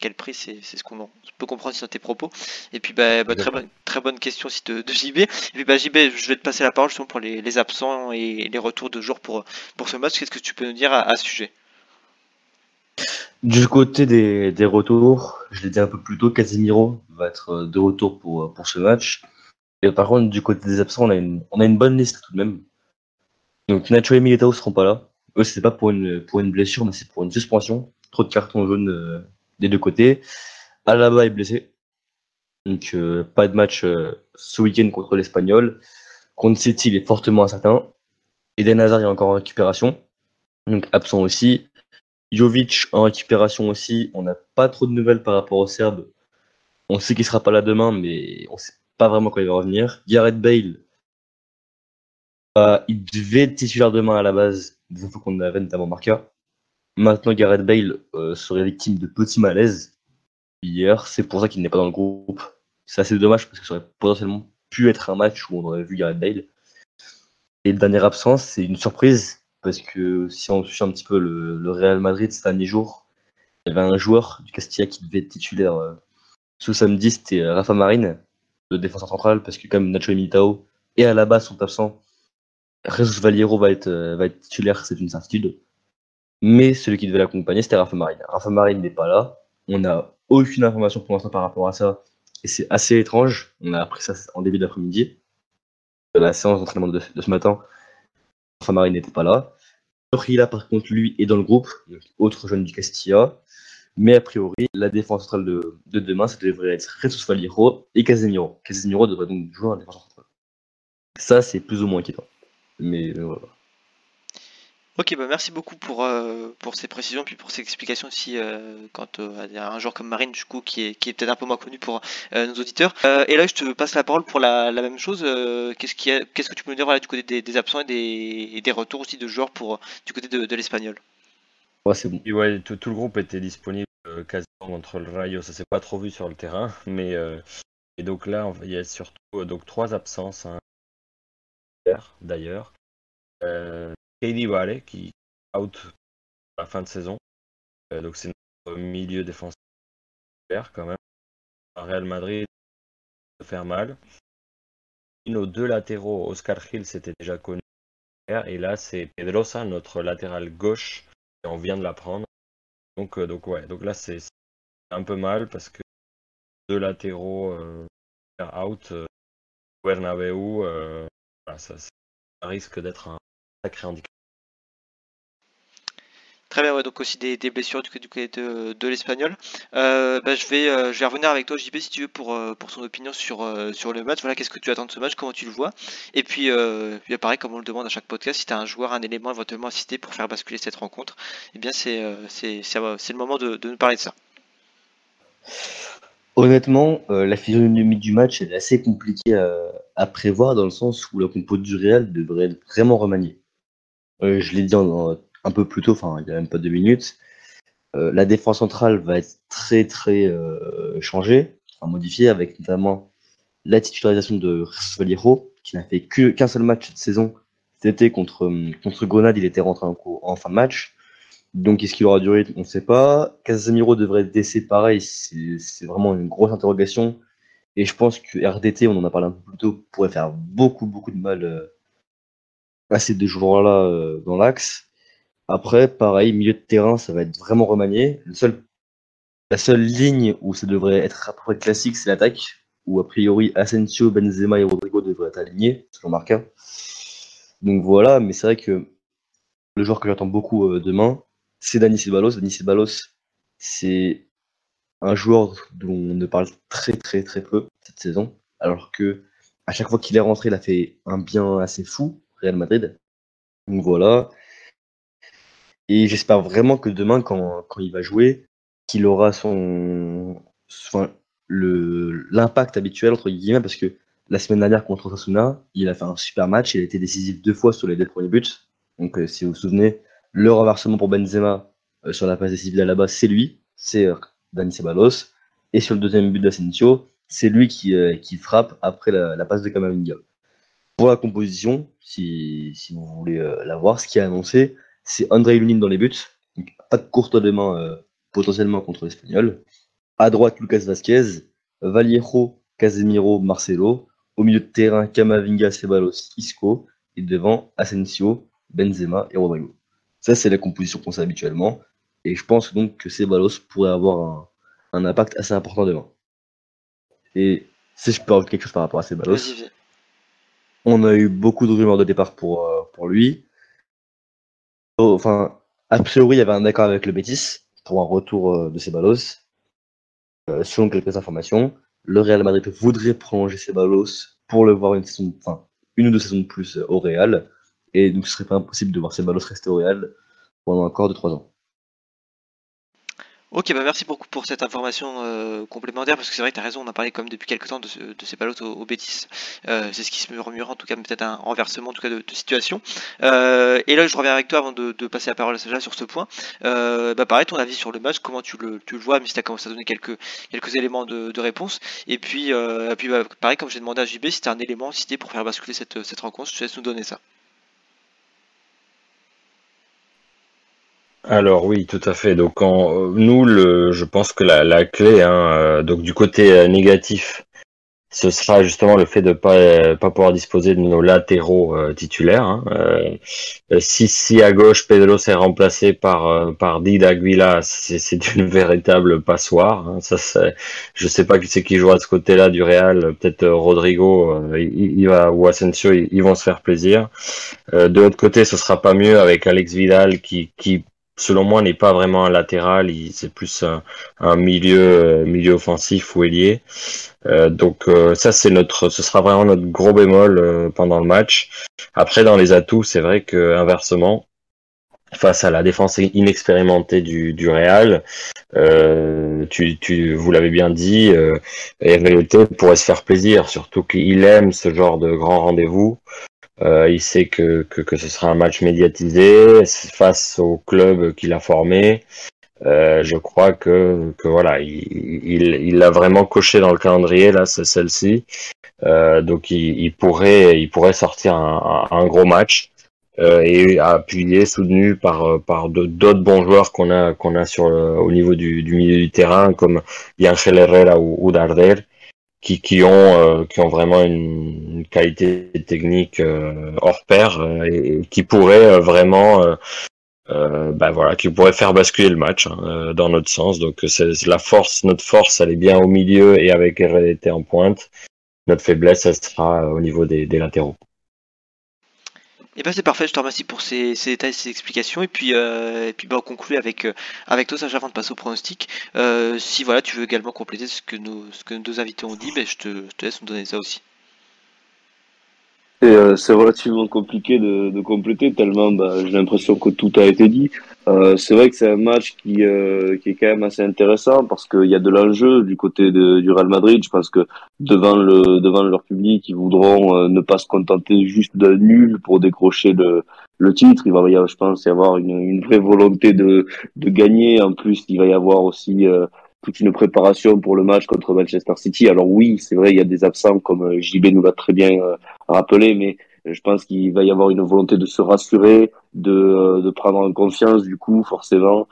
quel prix, c'est ce qu'on peut comprendre sur tes propos. Et puis bah, bah, très, bonne, très bonne question aussi de, de JB. Et puis bah, JB, je vais te passer la parole pour les, les absents et les retours de jour pour, pour ce match. Qu'est-ce que tu peux nous dire à, à ce sujet? Du côté des, des retours, je l'ai dit un peu plus tôt, Casemiro va être euh, de retour pour, euh, pour ce match. Et par contre, du côté des absents, on a une, on a une bonne liste tout de même. Donc Nacho et Militao seront pas là. Eux, c'est pas pour une, pour une blessure, mais c'est pour une suspension. Trop de cartons jaunes euh, des deux côtés. Alaba est blessé. Donc euh, pas de match euh, ce week-end contre l'Espagnol. Contre il est fortement incertain. Eden Hazard est encore en récupération. Donc absent aussi. Jovic en récupération aussi. On n'a pas trop de nouvelles par rapport au Serbe. On sait qu'il sera pas là demain, mais on sait pas vraiment quand il va revenir. Gareth Bale, euh, il devait être titulaire demain à la base, des infos qu'on avait notamment Marca. Maintenant, Gareth Bale euh, serait victime de petits malaises hier. C'est pour ça qu'il n'est pas dans le groupe. C'est assez dommage parce que ça aurait potentiellement pu être un match où on aurait vu Gareth Bale. Et dernière absence, c'est une surprise parce que si on suit un petit peu le, Real Madrid ces derniers jours, il y avait un joueur du Castilla qui devait être titulaire euh, ce samedi, c'était euh, Rafa Marine, le défenseur central, parce que comme Nacho et Militao et Alaba sont absents, Jesus Valiero va être, euh, va être titulaire, c'est une certitude. Mais celui qui devait l'accompagner, c'était Rafa Marine. Rafa Marine n'est pas là. On n'a aucune information pour l'instant par rapport à ça. Et c'est assez étrange. On a appris ça en début d'après-midi. De la séance d'entraînement de, ce matin, Rafa Marine n'était pas là. Torreira, par contre, lui, est dans le groupe, autre jeune du Castilla. Mais a priori, la défense centrale de, de demain, ça devrait être Jesus Valiro et Casemiro. Casemiro devrait donc jouer en défense centrale. Ça, c'est plus ou moins inquiétant. Mais euh, voilà. Ok, bah merci beaucoup pour, euh, pour ces précisions, puis pour ces explications aussi euh, quant euh, à un joueur comme Marine, du coup, qui est, qui est peut-être un peu moins connu pour euh, nos auditeurs. Euh, et là, je te passe la parole pour la, la même chose. Euh, qu'est-ce, qui qu'est-ce que tu peux nous dire voilà, du côté des, des absents et des, et des retours aussi de joueurs pour, du côté de, de l'Espagnol? Ouais, c'est bon. Et ouais, tout, tout le groupe était disponible quasiment contre le Rayo. Ça s'est pas trop vu sur le terrain, mais euh, et donc là, il y a surtout donc trois absences. hein, D'ailleurs, euh, Katie qui out à la fin de saison. Euh, donc c'est notre milieu défensif quand même. Real Madrid, peut faire mal. Nos deux latéraux, Oscar Gil, c'était déjà connu. Et là, c'est Pedrosa, notre latéral gauche et on vient de l'apprendre. Donc, euh, donc ouais, donc là c'est un peu mal parce que deux latéraux euh, out, Bernabeu, ça, risque d'être un sacré handicap. Très bien, donc aussi des, blessures du, côté de, de l'Espagnol. Euh, bah, je, vais, euh, je vais revenir avec toi, JP, si tu veux, pour, euh, pour opinion sur, sur le match. Voilà, qu'est-ce que tu attends de ce match, comment tu le vois? Et puis, puis pareil, comme on le demande à chaque podcast, si tu as un joueur, un élément éventuellement citer pour faire basculer cette rencontre, eh bien, c'est le moment de, de nous parler de ça. Honnêtement, euh, la physionomie du match est assez compliquée à, à prévoir dans le sens où la compo du Real devrait être vraiment remaniée. Euh, je l'ai dit un peu plus tôt, enfin il n'y a même pas deux minutes. Euh, la défense centrale va être très très euh, changée, enfin, modifiée, avec notamment la titularisation de Vallejo, qui n'a fait qu'un seul match cette saison. Été contre, contre Grenade, il était rentré en, en fin de match. Donc, est-ce qu'il aura du rythme? On ne sait pas. Casemiro devrait être pareil, c'est vraiment une grosse interrogation. Et je pense que RDT, on en a parlé un peu plus tôt, pourrait faire beaucoup, beaucoup de mal euh, à ces deux joueurs-là euh, dans l'axe. Après, pareil, milieu de terrain, ça va être vraiment remanié. La seule ligne où ça devrait être à peu près classique, c'est l'attaque, où a priori Asensio, Benzema et Rodrigo devraient être alignés, selon Marca. Donc voilà, mais c'est vrai que le joueur que j'attends beaucoup euh, demain, c'est Dani Ceballos. Dani Ceballos, c'est un joueur dont on ne parle très très très peu cette saison, alors que à chaque fois qu'il est rentré, il a fait un bien assez fou, Real Madrid. Donc voilà. Et j'espère vraiment que demain, quand, quand il va jouer, qu'il aura son, enfin, l'impact habituel, entre guillemets, parce que la semaine dernière contre Osasuna, il a fait un super match, il a été décisif deux fois sur les deux premiers buts. Donc, euh, si vous vous souvenez, le renversement pour Benzema euh, sur la passe décisive d'Alaba, c'est lui, c'est euh, Dani Ceballos. Et sur le deuxième but d'Asensio, c'est lui qui, euh, frappe après la, passe de Kamavinga. Pour la composition, si, vous voulez la voir, ce qui est annoncé, c'est André Lunin dans les buts. Pas de courte de main euh, potentiellement contre l'Espagnol. À droite, Lucas Vasquez, Vallejo, Casemiro, Marcelo. Au milieu de terrain, Camavinga, Ceballos, Isco. Et devant, Asensio, Benzema et Rodrigo. Ça, c'est la composition qu'on sait habituellement. Et je pense donc que Ceballos pourrait avoir un, un impact assez important demain. Et si je peux rajouter quelque chose par rapport à Ceballos, on a eu beaucoup de rumeurs de départ pour, euh, pour lui. Oh, Enfin, a priori, il y avait un accord avec le Betis pour un retour euh, de Ceballos. Euh, selon quelques informations, le Real Madrid voudrait prolonger Ceballos pour le voir une saison, enfin, une ou deux saisons de plus euh, au Real. Et donc, ce serait pas impossible de voir Ceballos rester au Real pendant encore 2-3 ans. Ok, bah merci beaucoup pour cette information euh, complémentaire parce que c'est vrai que tu as raison, on a parlé même depuis quelques temps de, ce, de ces ballots au, au. Euh, c'est ce qui se murmure en tout cas, peut-être un renversement en tout cas de, situation. Euh, et là, je reviens avec toi avant de, passer la parole à Sacha sur ce point. Bah pareil, ton avis sur le match, comment tu le, tu le vois, même si tu as commencé à donner quelques, quelques éléments de, réponse. Et puis, et puis bah, pareil, comme j'ai demandé à JB, si tu as un élément cité pour faire basculer cette, cette rencontre, je te laisse nous donner ça. Alors oui, tout à fait. Donc en, nous, le, je pense que la, la clé, hein, euh, donc du côté euh, négatif, ce sera justement le fait de pas euh, pas pouvoir disposer de nos latéraux titulaires. hein. Si si à gauche Pedro s'est remplacé par par Dida Aguila, c'est une véritable passoire. hein. Ça, c'est- je sais pas qui c'est qui jouera de ce côté-là du Real. Peut-être Rodrigo, il, il va ou Asensio, ils, vont se faire plaisir. De l'autre côté, ce sera pas mieux avec Alex Vidal qui qui selon moi n'est pas vraiment un latéral. C'est plus un, un milieu euh, milieu offensif ou ailier. Euh, donc euh, ça c'est notre, ce sera vraiment notre gros bémol euh, pendant le match. Après dans les atouts, c'est vrai que inversement, face à la défense inexpérimentée du, du Real, euh, tu, tu, vous l'avez bien dit, euh, pourrait se faire plaisir, surtout qu'il aime ce genre de grand rendez-vous. Euh, il sait que, que, que ce sera un match médiatisé face au club qu'il a formé. Euh, je crois que, que voilà, il, il, il a vraiment coché dans le calendrier là, c'est celle-ci. Euh, donc il, il pourrait, il pourrait sortir un, un, gros match euh, et appuyé, soutenu par par d'autres bons joueurs qu'on a qu'on a sur le- au niveau du, du milieu du terrain comme Yangel Herrera ou, ou Darder qui qui ont euh, qui ont vraiment une, une qualité technique euh, hors pair euh, et, qui pourraient euh, vraiment euh, bah voilà, qui pourrait faire basculer le match hein, dans notre sens. Donc c'est la force, notre force, elle est bien au milieu et avec RDT en pointe. Notre faiblesse, elle sera au niveau des, des latéraux. Et eh ben c'est parfait, je te remercie pour ces, ces, détails, ces explications. Et puis, euh, et puis bah, on conclut avec, euh, avec toi, Sacha, avant de passer au pronostic. Euh, si voilà, tu veux également compléter ce que nos, ce que nos deux invités ont dit, ben, je, te, je te laisse nous donner ça aussi. C'est relativement compliqué de, de compléter tellement bah, j'ai l'impression que tout a été dit. Euh, c'est vrai que c'est un match qui, euh, qui est quand même assez intéressant parce qu'il y a de l'enjeu du côté du Real Madrid. Je pense que devant le devant leur public, ils voudront euh, ne pas se contenter juste d'un nul pour décrocher le, le titre. Il va y avoir, je pense, y avoir une, une vraie volonté de, de gagner. En plus, il va y avoir aussi toute une préparation pour le match contre Manchester City. Alors oui, c'est vrai, il y a des absents comme euh, JB nous l'a très bien euh, rappelé, mais euh, je pense qu'il va y avoir une volonté de se rassurer, de, de prendre en confiance du coup forcément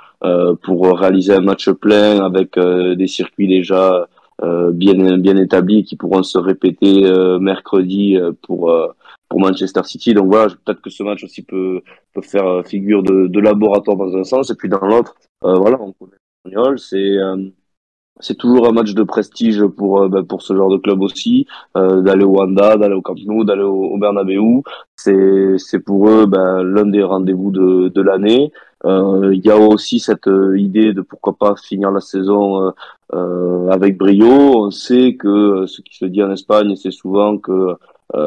pour réaliser un match plein avec des circuits déjà bien bien établis qui pourront se répéter mercredi pour pour Manchester City. Donc voilà, peut-être que ce match aussi peut peut faire figure de, de laboratoire dans un sens et puis dans l'autre, voilà, on connaît c'est c'est toujours un match de prestige pour euh, ben, pour ce genre de club aussi euh, d'aller au Wanda, d'aller au Camp Nou, d'aller au, au Bernabeu. C'est c'est pour eux ben, l'un des rendez-vous de de l'année. Euh, il y a aussi cette idée de pourquoi pas finir la saison avec brio. On sait que ce qui se dit en Espagne, c'est souvent que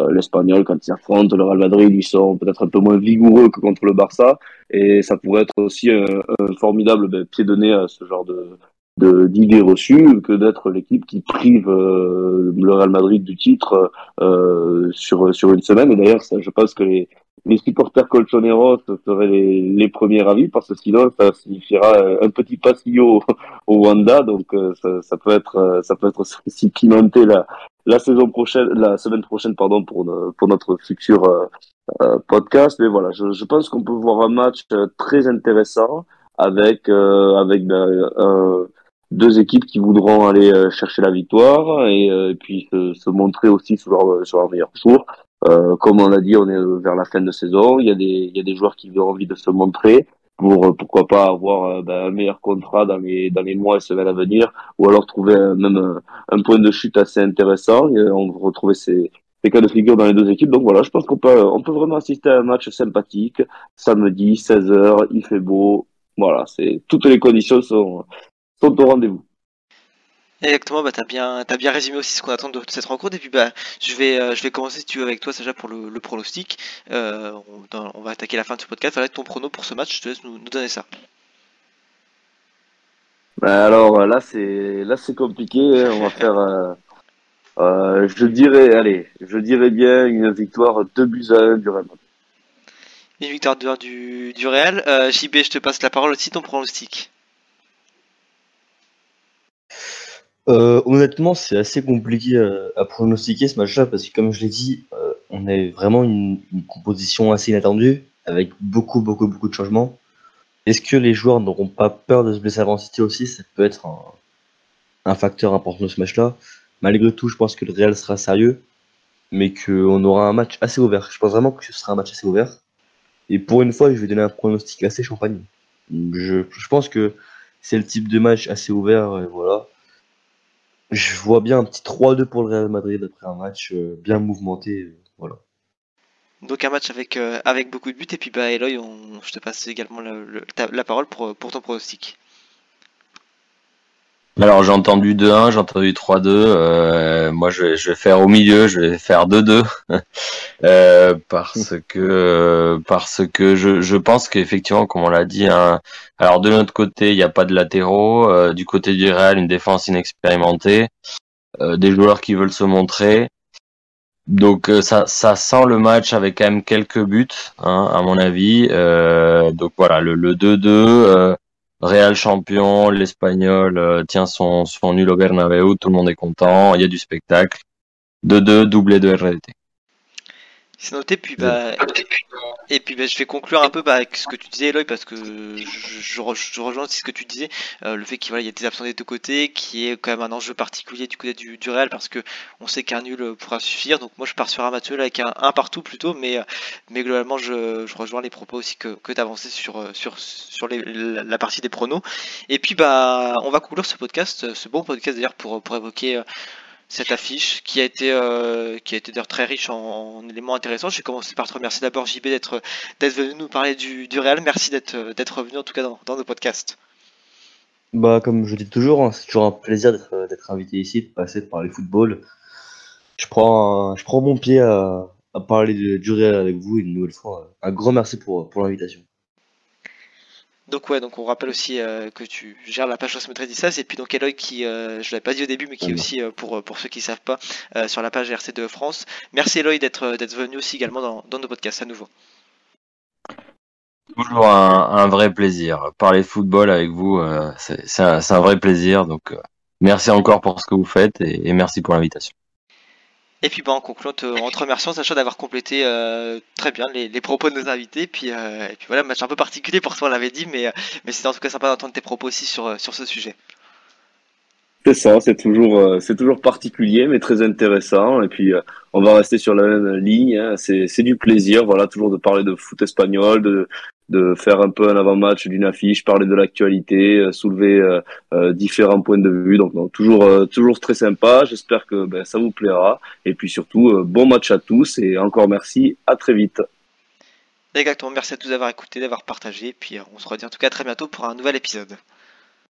l'Espagnol, quand ils affrontent le Real Madrid, ils sont peut-être un peu moins vigoureux que contre le Barça, et ça pourrait être aussi un, un formidable ben, pied de nez à ce genre de, d'idées reçues que d'être l'équipe qui prive euh, le Real Madrid du titre euh, sur sur une semaine. Et d'ailleurs, je pense que les, les supporters colchoneros seraient les, les premiers avis parce que sinon ça signifiera un petit passillo au Wanda. Donc euh, ça, ça, peut être ça peut être aussi pimenté la la saison prochaine, la semaine prochaine pardon pour pour notre futur euh, podcast. Mais voilà, je, je pense qu'on peut voir un match très intéressant avec avec ben, un deux équipes qui voudront aller euh, chercher la victoire et, euh, puis se, montrer aussi sur leur, sur leur meilleur jour. Euh, comme on l'a dit, on est vers la fin de saison. Il y a des, il y a des joueurs qui ont envie de se montrer pour pourquoi pas avoir ben, un meilleur contrat dans les dans les mois et semaines à venir, ou alors trouver même un, point de chute assez intéressant. Et on retrouver ces, ces cas de figure dans les deux équipes. Donc voilà, je pense qu'on peut on peut vraiment assister à un match sympathique. Samedi, 16 h il fait beau. Voilà, c'est toutes les conditions sont sont au rendez-vous. Exactement, bah, tu as bien, as bien résumé aussi ce qu'on attend de, cette rencontre. Et puis bah, je, vais, euh, je vais commencer si tu veux avec toi, Sacha, pour le, pronostic. Euh, on, va attaquer la fin de ce podcast. Voilà ton prono pour ce match, je te laisse nous, donner ça. Bah, alors là c'est là c'est compliqué. Hein. On va faire. Euh, je dirais, allez, je dirais bien une victoire 2 buts à 1 du Real. Une victoire du, du Real. JB, je te passe la parole aussi, ton pronostic. Euh, honnêtement, c'est assez compliqué à, pronostiquer ce match-là parce que, comme je l'ai dit, euh, on a vraiment une, composition assez inattendue avec beaucoup, beaucoup, beaucoup de changements. Est-ce que les joueurs n'auront pas peur de se blesser avant City aussi? Ça peut être un, facteur important de ce match-là. Malgré tout, je pense que le Real sera sérieux, mais qu'on aura un match assez ouvert. Je pense vraiment que ce sera un match assez ouvert. Et pour une fois, je vais donner un pronostic assez champagne. Je, je pense que c'est le type de match assez ouvert, voilà je vois bien un petit 3-2 pour le Real Madrid après un match euh, bien mouvementé. Euh, voilà. Donc un match avec, euh, avec beaucoup de buts. Et puis bah, Eloy, on, je te passe également la, parole pour, pour ton pronostic. Alors j'ai entendu 2-1, j'ai entendu 3-2. Euh, moi je vais, je vais faire au milieu, je vais faire 2-2 euh, parce que parce que je, je pense qu'effectivement, comme on l'a dit, hein, alors de notre côté il n'y a pas de latéraux, euh, du côté du Real une défense inexpérimentée, des joueurs qui veulent se montrer. Donc ça, ça sent le match avec quand même quelques buts, hein, à mon avis. donc voilà, le 2-2. Real champion, l'Espagnol euh, tient son, son nul au Bernabeu, tout le monde est content, il y a du spectacle. 2-2, doublé de RDT. C'est noté, puis bah, et puis bah, je vais conclure un peu bah, avec ce que tu disais, Eloy, parce que je, je, rejoins aussi ce que tu disais, euh, le fait qu'il voilà, y a des absents des deux côtés, qui est quand même un enjeu particulier du côté du, du Real, parce que on sait qu'un nul pourra suffire. Donc moi je pars sur un match avec un, un partout plutôt, mais, mais globalement je, je rejoins les propos aussi que, que tu avancé sur, sur, sur les, la partie des pronos. Et puis bah on va conclure ce podcast, ce bon podcast d'ailleurs pour, pour évoquer cette affiche qui a été euh, qui a été d'ailleurs très riche en, éléments intéressants. Je vais commencer par te remercier d'abord JB d'être d'être venu nous parler du, du Real. Merci d'être d'être revenu en tout cas dans, dans nos podcasts. Bah comme je dis toujours, hein, c'est toujours un plaisir d'être d'être invité ici, de passer de parler football. Je prends je prends mon pied à, à parler du Real avec vous une nouvelle fois. Un grand merci pour pour l'invitation. Donc ouais, donc on rappelle aussi euh, que tu gères la page Osmo 16 et puis donc Eloy qui, euh, je l'avais pas dit au début, mais qui est aussi euh, pour pour ceux qui savent pas sur la page RC2 France. Merci Eloy d'être d'être venu aussi également dans, dans nos podcasts à nouveau. Toujours un, un, vrai plaisir. Parler football avec vous, c'est un, un, vrai plaisir. Donc merci encore pour ce que vous faites et, et merci pour l'invitation. Et puis bah, en concluant, en te remerciant Sacha d'avoir complété euh, très bien les, propos de nos invités. Puis, euh, et puis voilà, match un peu particulier pour toi, on l'avait dit, mais, euh, c'était en tout cas sympa d'entendre tes propos aussi sur ce sujet. C'est ça, c'est toujours, c'est toujours particulier, mais très intéressant. Et puis, on va rester sur la même ligne. Hein. C'est du plaisir, voilà, toujours de parler de foot espagnol, de, de faire un peu un avant-match d'une affiche, parler de l'actualité, euh, soulever euh, euh, différents points de vue. Donc, toujours, toujours très sympa. J'espère que ben, ça vous plaira. Et puis surtout, bon match à tous et encore merci. À très vite. Exactement. Merci à tous d'avoir écouté, d'avoir partagé. Puis on se redit en tout cas très bientôt pour un nouvel épisode.